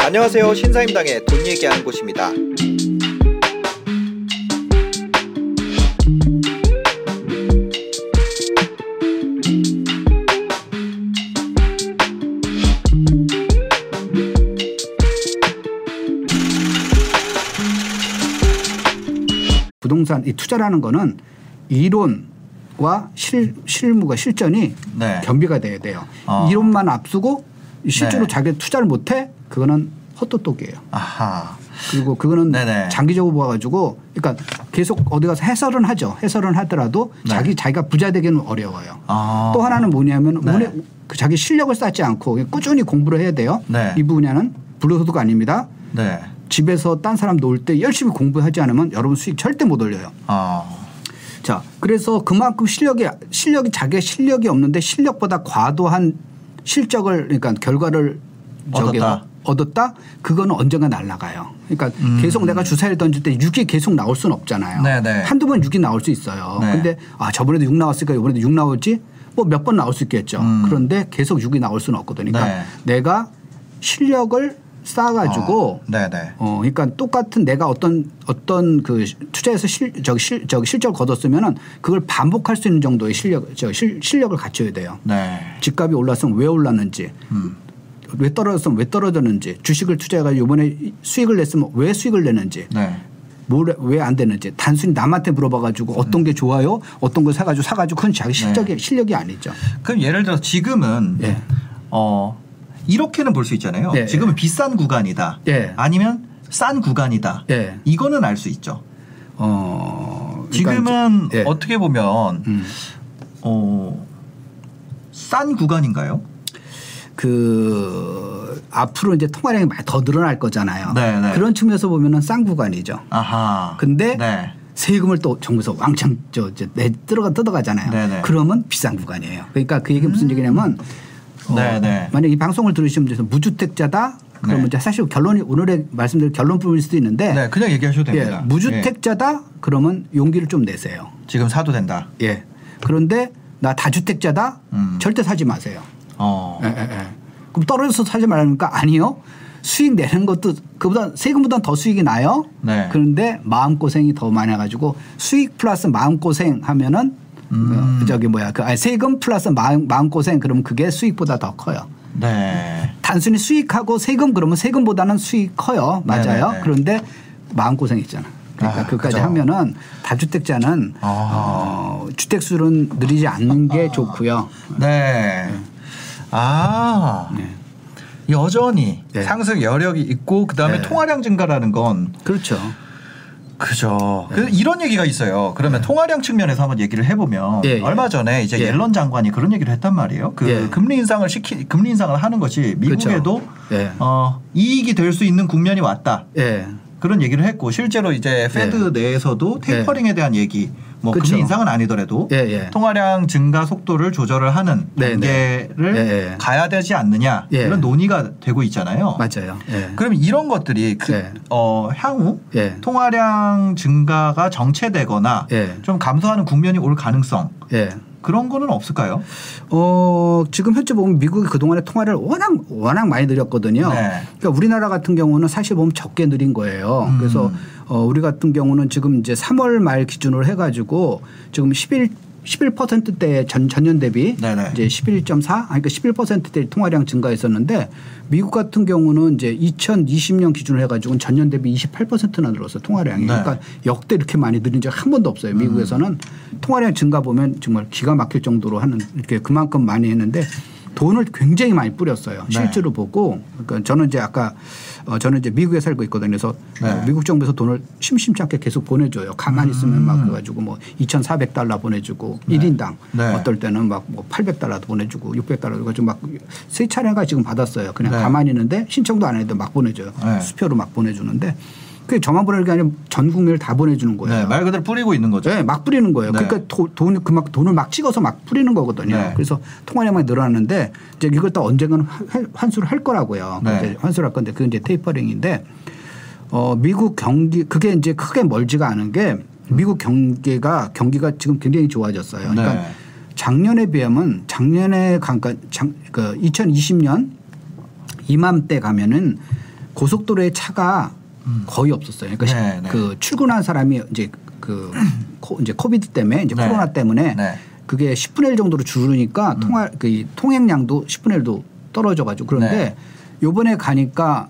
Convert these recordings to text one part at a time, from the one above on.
안녕하세요. 신사임당의 돈 얘기하는 곳입니다. 부동산 이 투자라는 거는 이론과 실, 실무가 실전이 네. 겸비가 돼야 돼요. 어. 이론만 앞서고 실제로 네. 자기가 투자를 못해 그거는 헛똑똑이에요. 아하. 그리고 그거는 네네. 장기적으로 봐가지고 그러니까 계속 어디 가서 해설은 하죠. 해설은 하더라도 네. 자기 자기가 부자 되기는 어려워요. 아. 또 하나는 뭐냐면 네. 오늘 그 자기 실력을 쌓지 않고 꾸준히 공부를 해야 돼요. 네. 이 분야는 불로소득 아닙니다. 네. 집에서 딴 사람 놀 때 열심히 공부하지 않으면 여러분 수익 절대 못 올려요. 아. 자, 그래서 그만큼 실력이 실력이 자기 실력이 없는데 실력보다 과도한 실적을 그러니까 결과를 얻었다. 얻었다. 그거는 언젠가 날아가요. 그러니까 음. 계속 내가 주사위를 던질 때 6이 계속 나올 수는 없잖아요. 네네. 한두 번 6이 나올 수 있어요. 네. 근데 아, 저번에도 6 나왔으니까 이번에도 6 나올지 뭐 몇 번 나올 수 있겠죠. 음. 그런데 계속 6이 나올 수는 없거든요. 그러니까 네. 내가 실력을 쌓아가지고 어, 네네. 어, 그러니까 똑같은 내가 어떤 어떤 그 투자에서 실 저기 실 저기 실적을 거뒀으면은 그걸 반복할 수 있는 정도의 실력 저 실, 실력을 갖춰야 돼요. 네. 집값이 올랐으면 왜 올랐는지, 음. 왜 떨어졌으면 왜 떨어졌는지, 주식을 투자해가지고 이번에 수익을 냈으면 왜 수익을 냈는지, 네. 왜안 되는지 단순히 남한테 물어봐가지고 어떤 게 좋아요, 어떤 걸 사가지고 사가지고 그건 자기 실적이 실력이 아니죠. 그럼 예를 들어 지금은 예. 어 이렇게는 볼 수 있잖아요. 예, 지금은 비싼 구간이다. 예. 아니면 싼 구간이다. 예. 이거는 알 수 있죠. 어, 그러니까 지금은 이제- 예. 어떻게 보면 음. 어, 싼 구간인가요? 그 앞으로 이제 통화량이 많이 더 늘어날 거잖아요. 네, 네. 그런 측면에서 보면은 싼 구간이죠. 아하. 근데 네. 세금을 또 정부에서 왕창 저, 저 내, 들어가 뜯어가잖아요. 네, 네. 그러면 비싼 구간이에요. 그러니까 그 얘기 무슨 얘기냐면 어, 네, 네. 만약 이 방송을 들으시면 돼서 무주택자다. 그러면 네. 이제 사실 결론이 오늘의 말씀대로 결론뿐일 수도 있는데 네, 그냥 얘기하셔도 예, 됩니다. 예. 무주택자다. 그러면 용기를 좀 내세요. 지금 사도 된다. 예. 그런데 나 다주택자다. 음. 절대 사지 마세요. 어. 예, 예, 예. 그럼 떨어져서 사지 말라니까 아니요. 수익 내는 것도 그보다 세금보다 더 수익이 나요. 네. 그런데 마음 고생이 더 많아가지고 수익 플러스 마음 고생 하면은 음. 그 저기 뭐야 그 아니 세금 플러스 마음 마음 고생 그러면 그게 수익보다 더 커요. 네. 단순히 수익하고 세금 그러면 세금보다는 수익 커요. 맞아요. 네네네. 그런데 마음 고생 있잖아. 그러니까 아, 그까지 그죠. 하면은 다주택자는 아. 어, 주택 수는 늘리지 않는 게 좋고요. 네. 아. 여전히 네. 상승 여력이 있고 그다음에 네. 통화량 증가라는 건 그렇죠. 그죠. 네. 그래서 이런 얘기가 있어요. 그러면 통화량 측면에서 한번 얘기를 해보면 예, 예. 얼마 전에 이제 예. 옐런 장관이 그런 얘기를 했단 말이에요. 그 예. 금리 인상을 시키 금리 인상을 하는 것이 미국에도 예. 어, 이익이 될 수 있는 국면이 왔다. 예. 그런 얘기를 했고 실제로 이제 페드 내에서도 테이퍼링에 대한 얘기 뭐 네. 그쵸. 금리 인상은 아니더라도 예, 예. 통화량 증가 속도를 조절을 하는 네, 단계를 네. 예, 예. 가야 되지 않느냐 예. 이런 논의가 되고 있잖아요. 맞아요. 예. 그럼 이런 것들이 그, 예. 어, 향후 예. 통화량 증가가 정체되거나 예. 좀 감소하는 국면이 올 가능성 예. 그런 거는 없을까요? 어, 지금 현재 보면 미국이 그동안에 통화를 워낙, 워낙 많이 늘렸거든요. 네. 그러니까 우리나라 같은 경우는 사실 보면 적게 늘린 거예요. 음. 그래서 어, 우리 같은 경우는 지금 이제 3월 말 기준으로 해 가지고 지금 11 11%대 전, 전년 대비 네네. 이제 11.4 아니 그러니까 11%대 통화량 증가했었는데 미국 같은 경우는 이제 2020년 기준으로 해가지고 전년 대비 28%나 늘었어 요 통화량이 네. 그러니까 역대 이렇게 많이 늘린 적한 번도 없어요 미국에서는 통화량 증가 보면 정말 기가 막힐 정도로 하는 이렇게 그만큼 많이 했는데 돈을 굉장히 많이 뿌렸어요 네. 실제로 보고 그러니까 저는 이제 아까 어 저는 이제 미국에 살고 있거든요. 그래서 네. 어 미국 정부에서 돈을 심심치 않게 계속 보내줘요. 가만히 있으면 음. 막 그래가지고 뭐 2,400달러 보내주고 일 1인당 네. 어떨 때는 막 뭐 800달러도 보내주고 600달러 그래가지고 막 세 차례가 지금 받았어요. 그냥 네. 가만히 있는데 신청도 안 해도 막 보내줘요. 네. 수표로 막 보내주는데 그게 저만 보내는 게 아니라 전 국민을 다 보내주는 거예요. 네, 말 그대로 뿌리고 있는 거죠. 네, 막 뿌리는 거예요. 네. 그러니까 도, 돈, 그 막 돈을 막 찍어서 막 뿌리는 거거든요. 네. 그래서 통화량이 늘어났는데 이제 이걸 또 언젠가는 할- 환수를 할 거라고요. 네. 환수를 할 건데 그게 이제 테이퍼링인데 어, 미국 경기 그게 이제 크게 멀지가 않은 게 미국 경기가 경기가 지금 굉장히 좋아졌어요. 그러니까 네. 작년에 비하면 작년에 그러니까 장, 그 2020년 이맘때 가면은 고속도로에 차가 거의 없었어요. 그러니까 네, 네. 그 출근한 사람이 이제 그 코, 이제 코비드 때문에 이제 네. 코로나 때문에 네. 그게 10분의 1 정도로 줄으니까 통화 그 통행량도 10분의 1도 떨어져 가지고 그런데 네. 요번에 가니까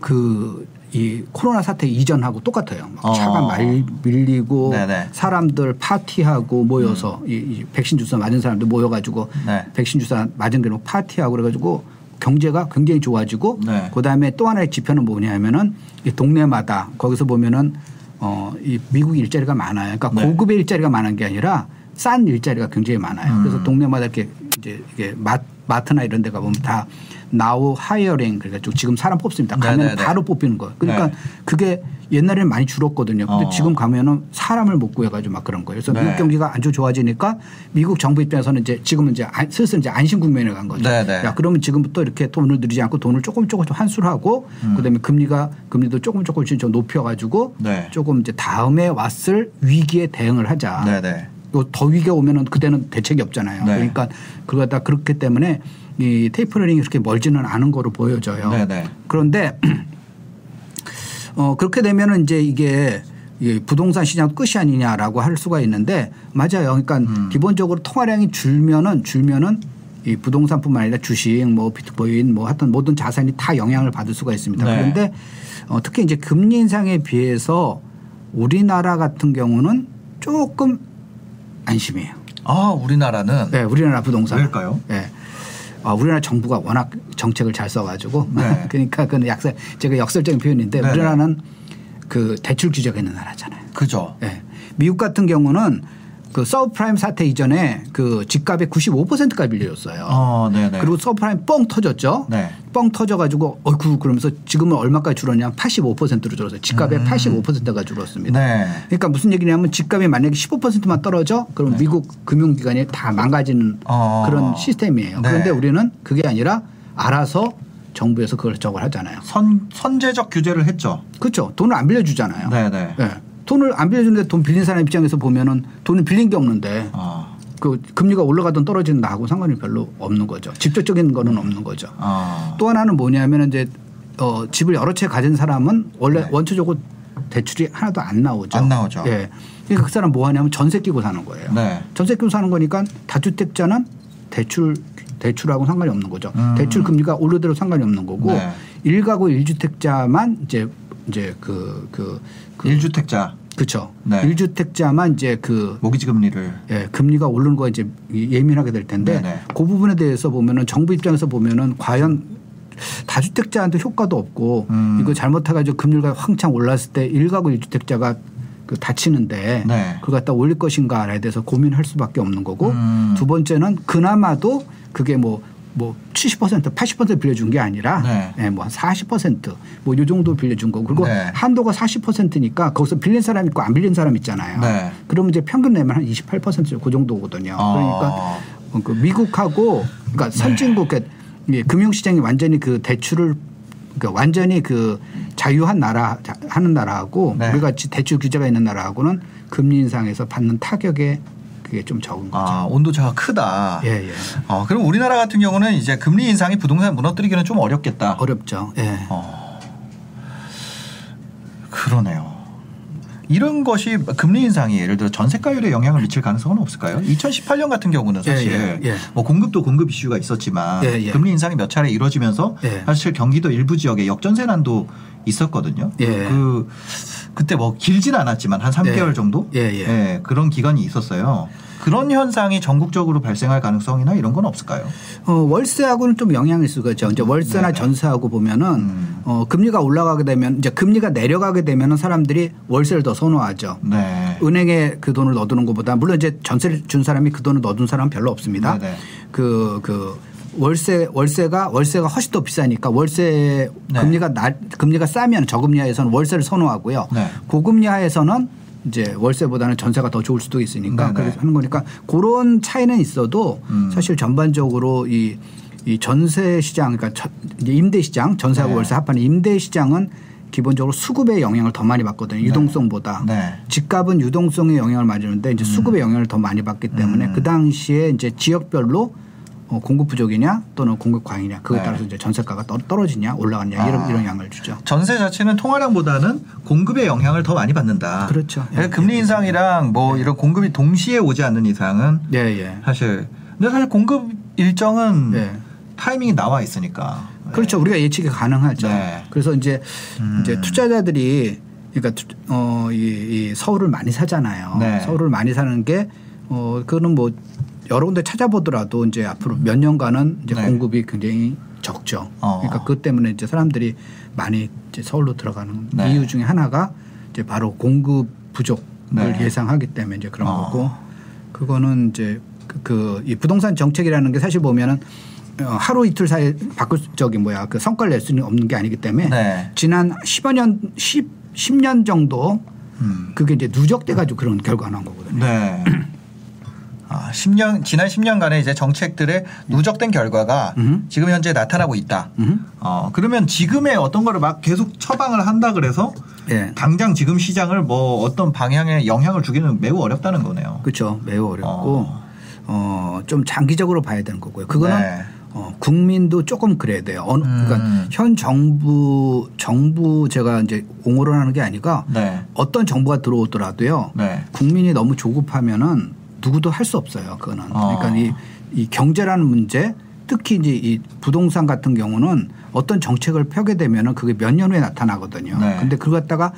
그 이 코로나 사태 이전하고 똑같아요. 막 어. 차가 말 밀리고 네네. 사람들 파티하고 모여서 이, 이 백신 주사 맞은 사람들 모여가지고 네. 백신 주사 맞은 대로 파티하고 그래가지고 경제가 굉장히 좋아지고 네. 그다음에 또 하나의 지표는 뭐냐면은 이 동네마다 거기서 보면은 어이 미국 일자리가 많아요. 그러니까 네. 고급의 일자리가 많은 게 아니라 싼 일자리가 굉장히 많아요. 음. 그래서 동네마다 이렇게 이제 이게 마, 마트나 이런 데 가보면 다 now hiring 그러니까 지금 사람 뽑습니다. 가면 네네네. 바로 뽑히는 거예요. 그러니까 네. 그게 옛날에는 많이 줄었거든요. 근데 어. 지금 가면은 사람을 못 구해가지고 막 그런 거예요. 그래서 네. 미국 경기가 아주 좋아지니까 미국 정부 입장에서는 이제 지금은 이제 안- 슬슬 이제 안심 국면에 간 거죠. 네네. 야 그러면 지금부터 이렇게 돈을 들이지 않고 돈을 조금 조금씩 환수를 하고 그다음에 금리가 금리도 조금 조금씩 좀 높여가지고 음. 네. 조금 이제 다음에 왔을 위기에 대응을 하자. 네네. 또 더 위기가 오면은 그때는 대책이 없잖아요. 네. 그러니까 그거 다 그렇기 때문에 이 테이퍼링이 그렇게 멀지는 않은 거로 보여져요. 네네. 그런데 어 그렇게 되면은 이제 이게 이 부동산 시장 끝이 아니냐라고 할 수가 있는데 맞아요. 그러니까 음. 기본적으로 통화량이 줄면은 줄면은 이 부동산뿐만 아니라 주식, 뭐 비트코인, 뭐 하여튼 모든 자산이 다 영향을 받을 수가 있습니다. 네. 그런데 어 특히 이제 금리 인상에 비해서 우리나라 같은 경우는 조금 안심해요. 아 우리나라는 네, 우리나라 부동산. 왜일까요? 네. 아, 우리나라 정부가 워낙 정책을 잘 써가지고 네. 그러니까 그건 약설 제가 역설적인 표현인데 네네. 우리나라는 그 대출 규제가 있는 나라잖아요. 그죠. 네. 미국 같은 경우는 그 서브프라임 사태 이전에 그 집값의 95%까지 빌려줬어요. 어, 네네. 그리고 서브프라임 뻥 터졌죠. 네. 뻥 터져가지고 어이구 그러면서 지금은 얼마까지 줄었냐? 85%로 줄었어요. 집값의 음. 85%가 줄었습니다. 네. 그러니까 무슨 얘기냐면 집값이 만약에 15%만 떨어져 그럼 미국 금융기관이 다 망가지는 어. 그런 시스템이에요. 네. 그런데 우리는 그게 아니라 알아서 정부에서 그걸 저걸 하잖아요. 선 선제적 규제를 했죠. 그렇죠. 돈을 안 빌려주잖아요. 네네. 예. 돈을 안 빌려주는데 돈 빌린 사람 입장에서 보면은 돈을 빌린 게 없는데 아, 그 금리가 올라가든 떨어지는 나하고 상관이 별로 없는 거죠. 직접적인 거는 없는 거죠. 아. 또 하나는 뭐냐면 이제 어, 집을 여러 채 가진 사람은 원래 네. 원초적으로 대출이 하나도 안 나오죠. 안 나오죠. 예. 그러니까 그 사람 뭐 하냐면 전세 끼고 사는 거예요. 네. 전세 끼고 사는 거니까 다주택자는 대출 대출하고 상관이 없는 거죠. 음. 대출 금리가 오르더라도 상관이 없는 거고 네. 일가구 일주택자만 이제 이제 그 그 그, 일주택자 그쵸. 네. 일주택자만 이제 그 모기지 금리를 예, 금리가 오르는 거 이제 예민하게 될 텐데 네네. 그 부분에 대해서 보면은 정부 입장에서 보면은 과연 다주택자한테 효과도 없고 음. 이거 잘못해가지고 금리가 황창 올랐을 때 일가구 일주택자가 그 다치는데 네. 그걸 갖다 올릴 것인가에 대해서 고민할 수밖에 없는 거고 음. 두 번째는 그나마도 그게 뭐 뭐 70% 80% 빌려준 게 아니라 네. 예, 뭐한 40%뭐 요 정도 빌려준 거고 그리고 네. 한도가 40%니까 거기서 빌린 사람 있고 안 빌린 사람 있잖아요. 네. 그러면 이제 평균 내면 한 28%그 정도거든요. 아. 그러니까 그 미국하고 그러니까 선진국 그러니까 이 금융시장이 완전히 그 대출을 그러니까 완전히 그 자유한 나라 자- 하는 나라하고 네. 우리 같이 대출 규제가 있는 나라하고는 금리 인상에서 받는 타격에 그게 좀 적은 거죠. 아, 온도 차가 크다. 예, 예. 어, 그럼 우리나라 같은 경우는 이제 금리 인상이 부동산 무너뜨리기는 좀 어렵겠다. 어렵죠. 예. 어. 그러네요. 이런 것이 금리 인상이 예를 들어 전세가율에 영향을 미칠 가능성은 없을까요? 2018년 같은 경우는 사실 예, 예, 예. 뭐 공급도 공급 이슈가 있었지만 예, 예. 금리 인상이 몇 차례 이루어지면서 예. 사실 경기도 일부 지역에 역전세 난도 있었거든요. 예. 그 그때 뭐 길진 않았지만 한 3개월 예. 정도 예, 예. 그런 기간이 있었어요. 그런 현상이 전국적으로 발생할 가능성이나 이런 건 없을까요? 어, 월세하고는 좀 영향이 있을 거죠. 이제 월세나 네네. 전세하고 보면은 음. 어, 금리가 올라가게 되면 이제 금리가 내려가게 되면은 사람들이 월세를 더 선호하죠. 네. 은행에 그 돈을 넣어두는 것보다 물론 이제 전세를 준 사람이 그 돈을 넣어둔 사람은 별로 없습니다. 네네. 그, 그 월세, 월세가 월세가 훨씬 더 비싸니까 월세 네. 금리가 나, 금리가 싸면 저금리 하에서는 월세를 선호하고요. 네. 고금리 하에서는 이제 월세보다는 전세가 더 좋을 수도 있으니까 네네. 그래서 하는 거니까 그런 차이는 있어도 음. 사실 전반적으로 이, 이 전세 시장 그러니까 임대 시장 전세하고 네. 월세 합하는 임대 시장은 기본적으로 수급의 영향을 더 많이 받거든요. 유동성보다. 네. 집값은 유동성의 영향을 많이 주는데 이제 수급의 영향을 더 많이 받기 때문에 음. 그 당시에 이제 지역별로 어, 공급 부족이냐 또는 공급 과잉이냐 그거에 네. 따라서 이제 전세가가 떨- 떨어지냐 올라가냐 이런 아. 이런 영향을 주죠. 전세 자체는 통화량보다는 공급의 영향을 더 많이 받는다. 그렇죠. 그러니까 예. 금리 인상이랑 뭐 이런 공급이 동시에 오지 않는 이상은 예, 예. 사실 근데 사실 공급 일정은 예. 타이밍이 나와 있으니까. 그렇죠. 우리가 예측이 가능하죠. 네. 그래서 이제 음. 이제 투자자들이 그러니까 투- 어, 이, 이 서울을 많이 사잖아요. 네. 서울을 많이 사는 게 어, 그거는 뭐 여러 군데 찾아보더라도 이제 앞으로 몇 년간은 이제 네. 공급이 굉장히 적죠. 어. 그러니까 그것 때문에 이제 사람들이 많이 이제 서울로 들어가는 네. 이유 중에 하나가 이제 바로 공급 부족을 네. 예상하기 때문에 이제 그런 어. 거고 그거는 이제 그이 부동산 정책이라는 게 사실 보면은 어, 하루 이틀 사이에 바꿀 저기 뭐야 그 성과를 낼 수는 없는 게 아니기 때문에 네. 지난 10여 년 10, 10년 정도 음. 그게 이제 누적돼 가지고 그런 결과가 나온 거거든요. 네. 아, 10년 지난 10년간의 이제 정책들의 누적된 결과가 음. 지금 현재 나타나고 있다. 음. 어, 그러면 지금의 어떤 거를 막 계속 처방을 한다 그래서 예. 당장 지금 시장을 뭐 어떤 방향에 영향을 주기는 매우 어렵다는 거네요. 그렇죠. 매우 어렵고 어. 어, 좀 장기적으로 봐야 되는 거고요. 그거는 네. 어, 국민도 조금 그래야 돼요. 어느, 음. 그러니까 현 정부 정부 제가 이제 옹호를 하는 게 아니라 네. 어떤 정부가 들어오더라도요. 네. 국민이 너무 조급하면은 누구도 할 수 없어요. 그거는. 어. 그러니까 이, 이 경제라는 문제 특히 이제 이 부동산 같은 경우는 어떤 정책을 펴게 되면은 그게 몇 년 후에 나타나거든요. 네. 근데 그걸 갖다가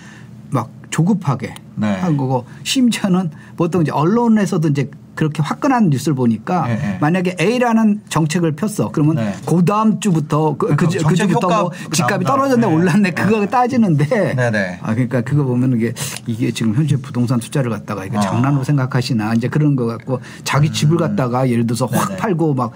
막 조급하게 네. 한 거고 심지어는 보통 이제 언론에서도 이제 그렇게 화끈한 뉴스를 보니까 네, 네. 만약에 A라는 정책을 폈어. 그러면 네. 그 다음 주부터 그, 그, 그러니까 정책 주부터 뭐그 집값이. 떨어졌네 네. 올랐네 그거 따지는데 네, 네. 아 그러니까 그거 보면 이게 이게 지금 현재 부동산 투자를 갖다가 이게 어. 장난으로 생각하시나 이제 그런 거 갖고 자기 집을 갖다가 예를 들어서 확 음. 팔고 막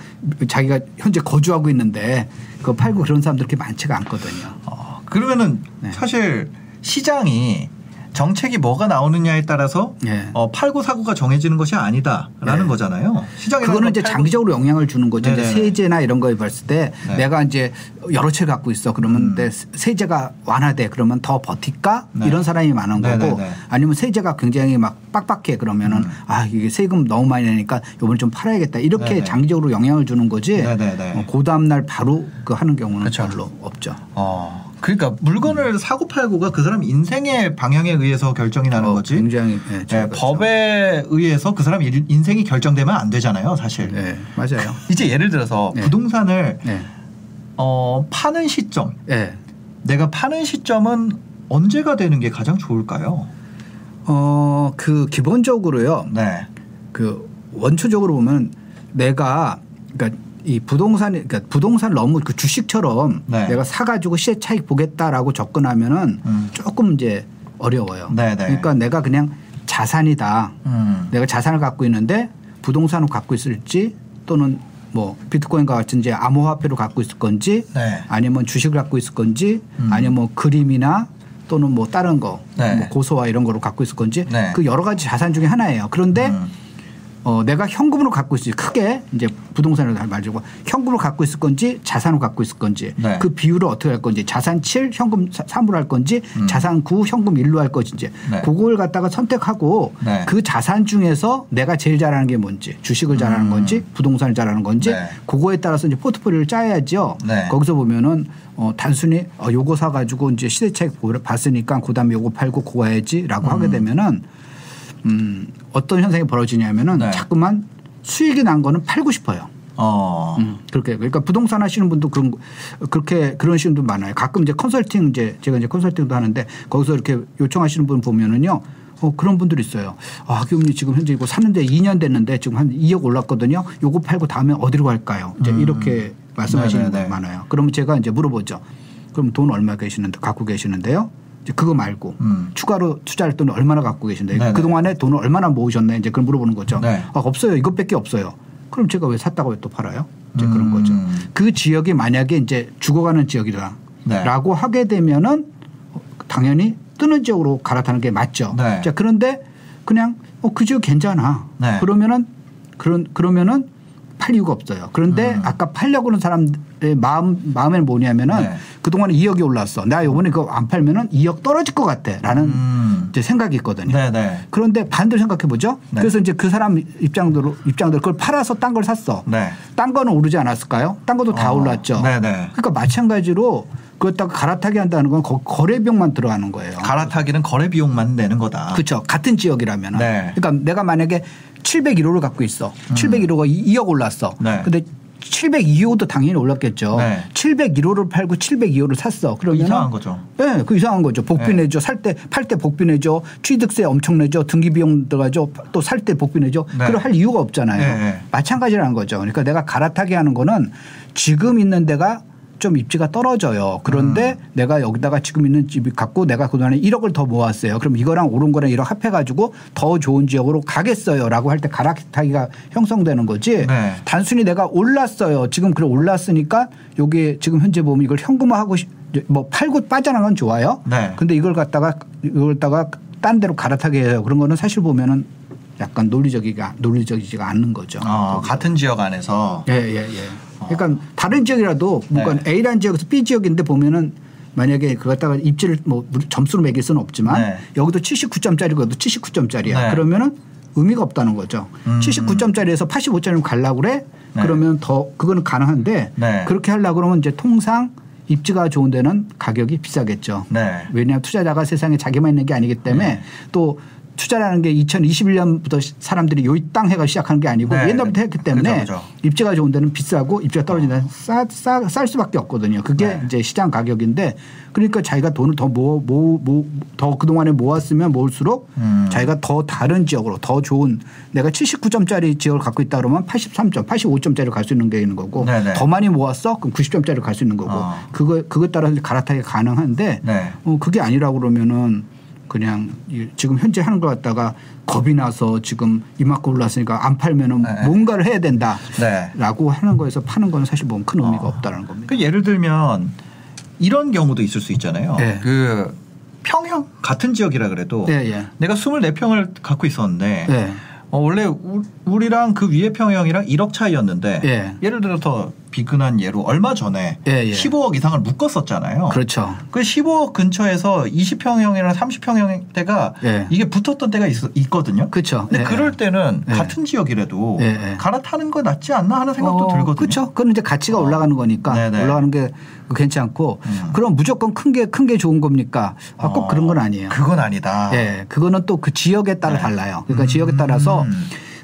자기가 현재 거주하고 있는데 그거 팔고 그런 사람들 그렇게 많지가 않거든요. 어, 그러면은 네. 사실 시장이 정책이 뭐가 나오느냐에 따라서 예. 어, 팔고 사고가 정해지는 것이 아니다라는 네. 거잖아요. 시장이 그거는 이제 장기적으로 영향을 주는 거죠. 이제. 세제나 이런 거에 봤을 때 네. 내가 이제 여러 채 갖고 있어. 그러면 음. 내 세제가 완화돼. 그러면 더 버틸까? 네. 이런 사람이 많은 거고 네네네. 아니면 세제가 굉장히 막 빡빡해. 그러면은 음. 아 이게 세금 너무 많이 내니까 요번에 좀 팔아야겠다. 이렇게 네네. 장기적으로 영향을 주는 거지. 네네네. 어, 그 다음 날 바로 그 하는 경우는 그쵸. 별로 없죠. 어, 그러니까 물건을 사고 팔고가 그 사람 인생의 방향에 의해서 결정이 나는 어, 거지. 굉장히 예, 예, 제가 법에 의해서 그 사람 일- 인생이 결정되면 안 되잖아요, 사실. 네, 맞아요. 이제 예를 들어서 네. 부동산을 네. 어, 파는 시점, 네. 내가 파는 시점은 언제가 되는 게 가장 좋을까요? 어, 그 기본적으로요. 네. 그 원초적으로 보면 내가 그러니까 이 부동산 그러니까 부동산 너무 그 주식처럼 네. 내가 사가지고 시세 차익 보겠다라고 접근하면은 음. 조금 이제 어려워요. 네, 네. 그러니까 내가 그냥 자산이다. 음. 내가 자산을 갖고 있는데 부동산을 갖고 있을지 또는 뭐 비트코인과 같은 이제 암호화폐로 갖고 있을 건지 네. 아니면 주식을 갖고 있을 건지 음. 아니면 뭐 그림이나 또는 뭐 다른 거 네. 뭐 고소와 이런 거로 갖고 있을 건지 네. 그 여러 가지 자산 중에 하나예요. 그런데 음. 어, 내가 현금으로 갖고 있을 크게 이제 부동산을 말고 현금으로 갖고 있을 건지 자산으로 갖고 있을 건지 네. 그 비율을 어떻게 할 건지 자산 7 현금 3으로 할 건지 음. 자산 9 현금 1로 할 것인지 네. 그걸 갖다가 선택하고 네. 그 자산 중에서 내가 제일 잘하는 게 뭔지 주식을 잘하는 음. 건지 부동산을 잘하는 건지 네. 그거에 따라서 이제 포트폴리오를 짜야죠. 네. 거기서 보면은 어, 단순히 어, 요거 사가지고 이제 시대 차익 보- 봤으니까 그 다음에 요거 팔고 그거 해야지라고 하게 되면은 음, 어떤 현상이 벌어지냐면은 네. 자꾸만 수익이 난 거는 팔고 싶어요. 어. 음, 그렇게 그러니까 부동산 하시는 분도 그런 거- 그렇게 그런 식도 많아요. 가끔 이제 컨설팅 이제 제가 이제 컨설팅도 하는데 거기서 이렇게 요청하시는 분 보면은요. 어, 그런 분들이 있어요. 아, 교수님 지금 현재 이거 사는데 2년 됐는데 지금 한 2억 올랐거든요. 요거 팔고 다음에 어디로 갈까요? 이제 음. 이렇게 말씀하시는 네네네. 분이 많아요. 그러면 제가 이제 물어보죠. 그럼 돈 얼마 계시는데 갖고 계시는데요? 그거 말고 음. 추가로 투자할 돈을 얼마나 갖고 계신데 네네. 그동안에 돈을 얼마나 모으셨나 이제 그걸 물어보는 거죠. 네. 아, 없어요. 이것밖에 없어요. 그럼 제가 왜 샀다고 왜또 팔아요? 이제 그런 음. 거죠. 그 지역이 만약에 이제 죽어가는 지역이다. 네. 라고 하게 되면은 당연히 뜨는 지역으로 갈아타는 게 맞죠. 네. 자, 그런데 그냥 어, 그 지역 괜찮아. 네. 그러면은 그런 그러면은 팔 이유가 없어요. 그런데 음. 아까 팔려고 하는 사람 마음 마음에는 뭐냐면은 네. 그동안에 2억이 올랐어. 내가 요번에 그거 안 팔면은 2억 떨어질 것 같아라는 음. 이제 생각이 있거든요. 네네. 그런데 반대로 생각해 보죠. 네. 그래서 이제 그 사람 입장대로 입장대로 그걸 팔아서 딴 걸 샀어. 네. 딴 거는 오르지 않았을까요? 딴 것도 다 어, 올랐죠. 네네. 그러니까 마찬가지로 그렇다고 갈아타기 한다는 건 거- 거래 비용만 들어가는 거예요. 갈아타기는 거래 비용만 내는 거다. 그렇죠. 같은 지역이라면. 아. 네. 그러니까 내가 만약에 701호를 갖고 있어. 701호가 2억 올랐어. 음. 네. 근데 702호도 당연히 올랐겠죠. 네. 701호를 팔고 702호를 샀어. 그러면 이상한 거죠. 네, 그 이상한 거죠. 복비 네. 내죠. 살 때 팔 때 복비 내죠. 취득세 엄청 내죠. 등기 비용 들어가죠. 또 살 때 복비 내죠. 네. 그걸 할 이유가 없잖아요. 네, 네. 마찬가지라는 거죠. 그러니까 내가 갈아타게 하는 거는 지금 있는 데가 좀 입지가 떨어져요. 그런데 음. 내가 여기다가 지금 있는 집이 갖고 내가 그동안에 1억을 더 모았어요. 그럼 이거랑 오른 거랑 1억 합해가지고 더 좋은 지역으로 가겠어요. 라고 할때 갈아타기가 형성되는 거지. 네. 단순히 내가 올랐어요. 지금 그래 올랐으니까 여기 지금 현재 보면 이걸 현금화하고 싶- 뭐 팔고 빠져나간 건 좋아요. 네. 근데 이걸 갖다가 이걸 갖다가 딴 데로 갈아타게 해요. 그런 거는 사실 보면은 약간 논리적이가 논리적이지가 않는 거죠. 어, 같은 지역 안에서 예, 예, 예. 그러니까 다른 지역이라도 뭔가 네. A라는 지역에서 B 지역인데 보면은 만약에 그거 갖다가 입지를 뭐 점수로 매길 수는 없지만 네. 여기도 79점짜리고 여기도 79점짜리야. 네. 그러면은 의미가 없다는 거죠. 음. 79점짜리에서 85점을 가려고 그래? 네. 그러면 더 그거는 가능한데 네. 그렇게 하려고 그러면 이제 통상 입지가 좋은 데는 가격이 비싸겠죠. 네. 왜냐하면 투자자가 세상에 자기만 있는 게 아니기 때문에 네. 또 투자라는 게 2021년부터 사람들이 요이 땅 해가 시작한 게 아니고 네. 옛날부터 했기 때문에 그죠, 그죠. 입지가 좋은 데는 비싸고 입지가 떨어진 데는 싸, 싸, 쌀 수밖에 없거든요. 그게 네. 이제 시장 가격인데 그러니까 자기가 돈을 더 모아, 모, 모, 더 그동안에 모았으면 모을수록 음. 자기가 더 다른 지역으로 더 좋은 내가 79점짜리 지역을 갖고 있다 그러면 83점, 85점짜리로 갈 수 있는 게 있는 거고 네네. 더 많이 모았어? 그럼 90점짜리로 갈 수 있는 거고 어. 그거, 그거에 따라서 이제 갈아타기 가능한데 네. 어, 그게 아니라고 그러면은 그냥 이- 지금 현재 하는 거 갖다가 겁이 나서 지금 이만큼 올랐으니까 안 팔면은 네. 뭔가를 해야 네. 된다라고 하는 거에서 파는 건 사실 보면 큰 의미가 어. 없다는 겁니다. 그 예를 들면 이런 경우도 있을 수 있잖아요. 네. 그 평형 같은 지역이라 그래도 예, 예. 내가 24평을 갖고 있었는데 예. 어, 원래 우- 우리랑 그 위에 평형이랑 1억 차이였는데 예. 예를 들어서 비근한 예로 얼마 전에 예, 예. 15억 이상을 묶었었잖아요. 그렇죠. 그 15억 근처에서 20평형이랑 30평형 때가 예. 이게 붙었던 때가 있, 거든요 그렇죠. 근데 예, 그럴 때는 예. 같은 지역이라도 예, 예. 갈아타는 거 낫지 않나 하는 생각도 들거든요. 그렇죠. 그건 이제 가치가 어. 올라가는 거니까 네네. 올라가는 게 괜찮고 음. 그럼 무조건 큰 게 큰 게 좋은 겁니까? 아, 꼭 어, 그런 건 아니에요. 그건 아니다. 예, 그거는 또 그 지역에 따라 네. 달라요. 그러니까 음. 지역에 따라서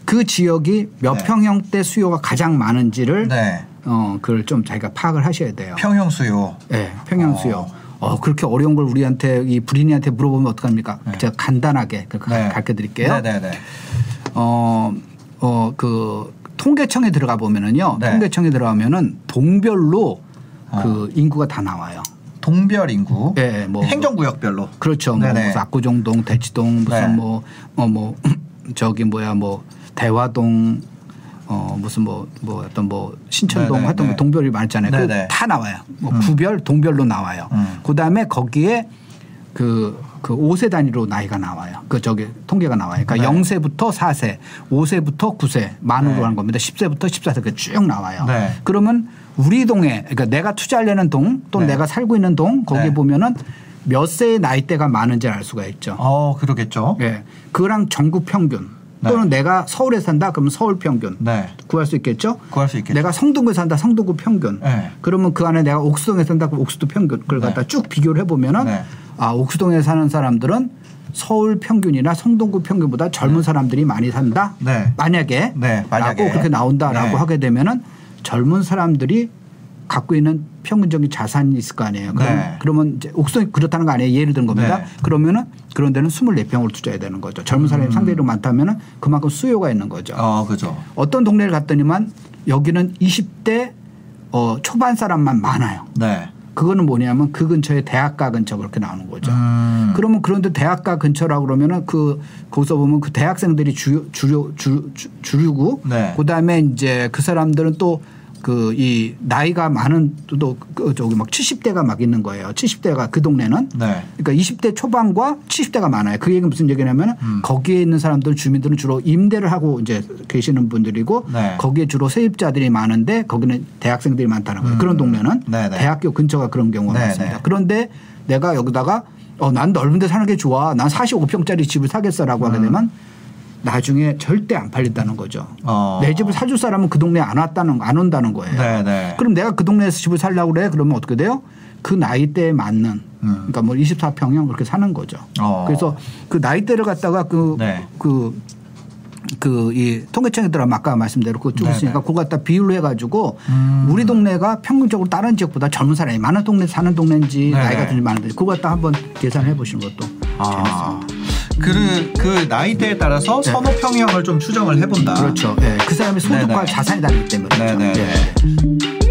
그 지역이 몇 네. 평형 대 수요가 가장 많은지를 네. 어 그걸 좀 자기가 파악을 하셔야 돼요. 평형 수요. 예, 평형 어. 수요. 어 그렇게 어려운 걸 우리한테 이 불인이한테 물어보면 어떡합니까? 네. 제가 간단하게 그 네. 가르쳐 드릴게요. 네네네. 어, 어, 그 통계청에 들어가 보면은요. 네. 통계청에 들어가면은 동별로 어. 그 인구가 다 나와요. 동별 인구. 예, 뭐 행정구역별로. 그렇죠. 뭐 네네. 무슨 압구정동, 대치동, 무슨 네. 뭐, 어, 뭐, 저기 뭐야, 뭐, 대화동, 어, 무슨 뭐, 뭐 어떤 뭐, 신천동 네네, 하여튼 뭐 네. 동별이 많잖아요. 그 네네. 다 나와요. 뭐 음. 구별, 동별로 나와요. 음. 그 다음에 거기에 그, 그 5세 단위로 나이가 나와요. 그 저기 통계가 나와요. 그러니까 네. 0세부터 4세, 5세부터 9세, 만으로 네. 하는 겁니다. 10세부터 14세 이렇게 쭉 나와요. 네. 그러면 우리 동에 그러니까 내가 투자하려는 동 또는 네. 내가 살고 있는 동 거기 네. 보면은 몇 세의 나이대가 많은지 알 수가 있죠. 어, 그러겠죠. 예. 그거랑 전국 평균 네. 또는 내가 서울에 산다 그러면 서울 평균 네. 구할 수 있겠죠. 구할 수 있겠죠. 내가 성동구에 산다 성동구 평균. 네. 그러면 그 안에 내가 옥수동에 산다 그럼 옥수도 평균. 그걸 네. 갖다 쭉 비교를 해보면은 네. 아 옥수동에 사는 사람들은 서울 평균이나 성동구 평균보다 젊은 사람들이 많이 산다. 네. 만약에 네, 만약에. 라고 그렇게 나온다라고 네. 하게 되면은 젊은 사람들이 갖고 있는 평균적인 자산이 있을 거 아니에요. 그럼 네. 그러면 이제 옥수동이 그렇다는 거 아니에요. 예를 드는 겁니다. 네. 그러면 그런 데는 24평으로 투자해야 되는 거죠. 젊은 사람이 상대적으로 많다면은 그만큼 수요가 있는 거죠. 음. 어, 그죠. 어떤 동네를 갔더니만 여기는 20대 어, 초반 사람만 많아요. 네. 그거는 뭐냐면 그 근처에 대학가 근처 그렇게 나오는 거죠. 음. 그러면 그런데 대학가 근처라고 그러면은 그 거기서 보면 그 대학생들이 주, 주류 주, 주, 주류고 네. 그다음에 이제 그 사람들은 또 그 이 나이가 많은 또그 저기 막 70대가 막 있는 거예요. 70대가 그 동네는 네. 그러니까 20대 초반과 70대가 많아요. 그 얘기는 무슨 얘기냐면 음. 거기에 있는 사람들 주민들은 주로 임대를 하고 이제 계시는 분들이고 네. 거기에 주로 세입자들이 많은데 거기는 대학생들이 많다는 거예요. 음. 그런 동네는 네, 네. 대학교 근처가 그런 경우가 네, 많습니다. 네. 그런데 내가 여기다가 어, 난 넓은 데 사는 게 좋아. 난 45평짜리 집을 사겠어라고 음. 하게 되면 나중에 절대 안 팔린다는 거죠. 어. 내 집을 사줄 사람은 그 동네에 안 왔다는 안 온다는 거예요. 네, 네. 그럼 내가 그 동네에서 집을 살려고 그래? 그러면 어떻게 돼요? 그 나이대에 맞는 음. 그러니까 뭐 24평형 그렇게 사는 거죠. 어. 그래서 그 나이대를 갖다가 그 네. 그 그 이 통계청에 들어 아까 말씀대로 그거 쭉 네네. 있으니까 그거 갖다 비율로 해가지고 음. 우리 동네가 평균적으로 다른 지역보다 젊은 사람이 많은 동네 사는 동네인지 네네. 나이가 든지 많은지 그거 갖다 한번 계산해 보시는 것도 아. 재밌습니다. 그, 그 나이대에 따라서 네. 선호 평형을 좀 추정을 해본다. 그렇죠. 예. 그 사람의 소득과 네네. 자산이 다르기 때문에. 그렇죠. 네네네. 예.